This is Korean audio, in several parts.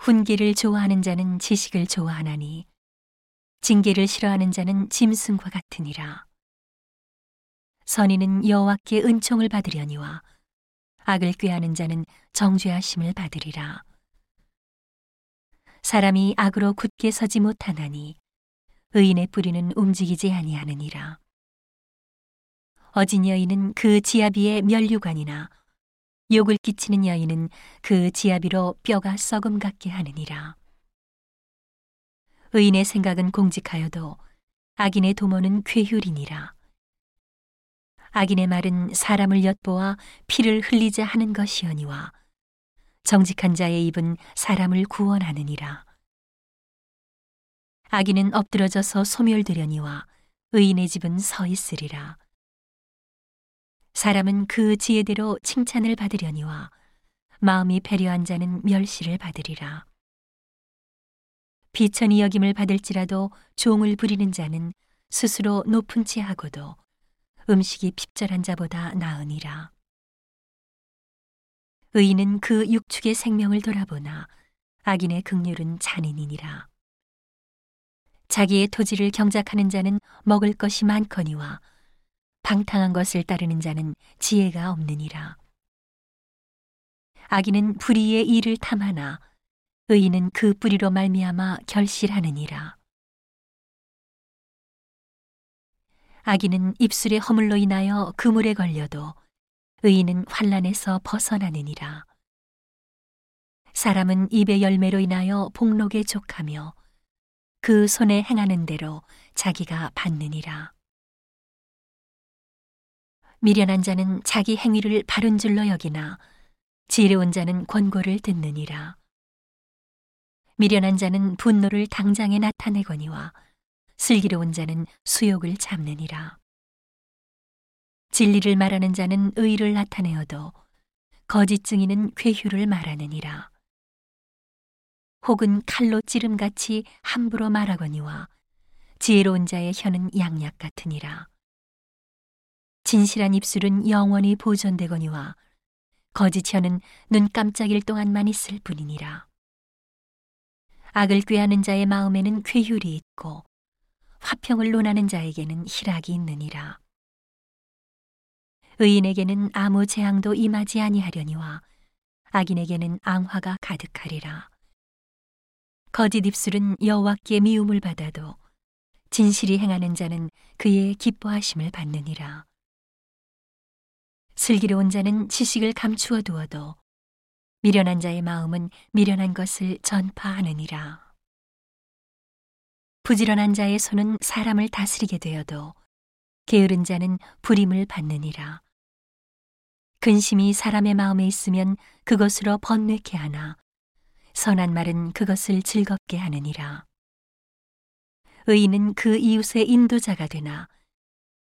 훈계를 좋아하는 자는 지식을 좋아하나니 징계를 싫어하는 자는 짐승과 같으니라. 선인은 여호와께 은총을 받으려니와 악을 꾀하는 자는 정죄하심을 받으리라. 사람이 악으로 굳게 서지 못하나니 의인의 뿌리는 움직이지 아니하느니라. 어진 여인은 그 지아비의 면류관이나 욕을 끼치는 여인은 그 지아비로 뼈가 썩음 같게 하느니라. 의인의 생각은 공직하여도 악인의 도모는 괴휼이니라. 악인의 말은 사람을 엿보아 피를 흘리자 하는 것이여니와 정직한 자의 입은 사람을 구원하느니라. 악인은 엎드러져서 소멸되려니와 의인의 집은 서 있으리라. 사람은 그 지혜대로 칭찬을 받으려니와 마음이 배려한 자는 멸시를 받으리라. 비천이 여김을 받을지라도 종을 부리는 자는 스스로 높은 채 하고도 음식이 핍절한 자보다 나으니라. 의인은 그 육축의 생명을 돌아보나 악인의 극률은 잔인이니라. 자기의 토지를 경작하는 자는 먹을 것이 많거니와 방탕한 것을 따르는 자는 지혜가 없느니라. 악인은 불의의 일을 탐하나 의인은 그 뿌리로 말미암아 결실하느니라. 악인은 입술의 허물로 인하여 그물에 걸려도 의인은 환란에서 벗어나느니라. 사람은 입의 열매로 인하여 복록에 족하며 그 손에 행하는 대로 자기가 받느니라. 미련한 자는 자기 행위를 바른 줄로 여기나 지혜로운 자는 권고를 듣느니라. 미련한 자는 분노를 당장에 나타내거니와 슬기로운 자는 수욕을 잡느니라. 진리를 말하는 자는 의를 나타내어도 거짓 증인은 괴휴를 말하느니라. 혹은 칼로 찌름같이 함부로 말하거니와 지혜로운 자의 혀는 양약 같으니라. 진실한 입술은 영원히 보존되거니와 거짓 혀는 눈 깜짝일 동안만 있을 뿐이니라. 악을 꾀하는 자의 마음에는 괴휼이 있고 화평을 논하는 자에게는 희락이 있느니라. 의인에게는 아무 재앙도 임하지 아니하려니와 악인에게는 앙화가 가득하리라. 거짓 입술은 여호와께 미움을 받아도 진실이 행하는 자는 그의 기뻐하심을 받느니라. 슬기로운 자는 지식을 감추어 두어도 미련한 자의 마음은 미련한 것을 전파하느니라. 부지런한 자의 손은 사람을 다스리게 되어도 게으른 자는 불임을 받느니라. 근심이 사람의 마음에 있으면 그것으로 번뇌케 하나 선한 말은 그것을 즐겁게 하느니라. 의인은 그 이웃의 인도자가 되나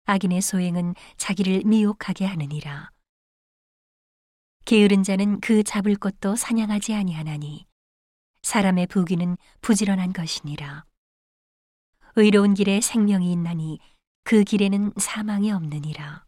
악인의 소행은 자기를 미혹하게 하느니라. 게으른 자는 그 잡을 것도 사냥하지 아니하나니 사람의 부귀는 부지런한 것이니라. 의로운 길에 생명이 있나니 그 길에는 사망이 없느니라.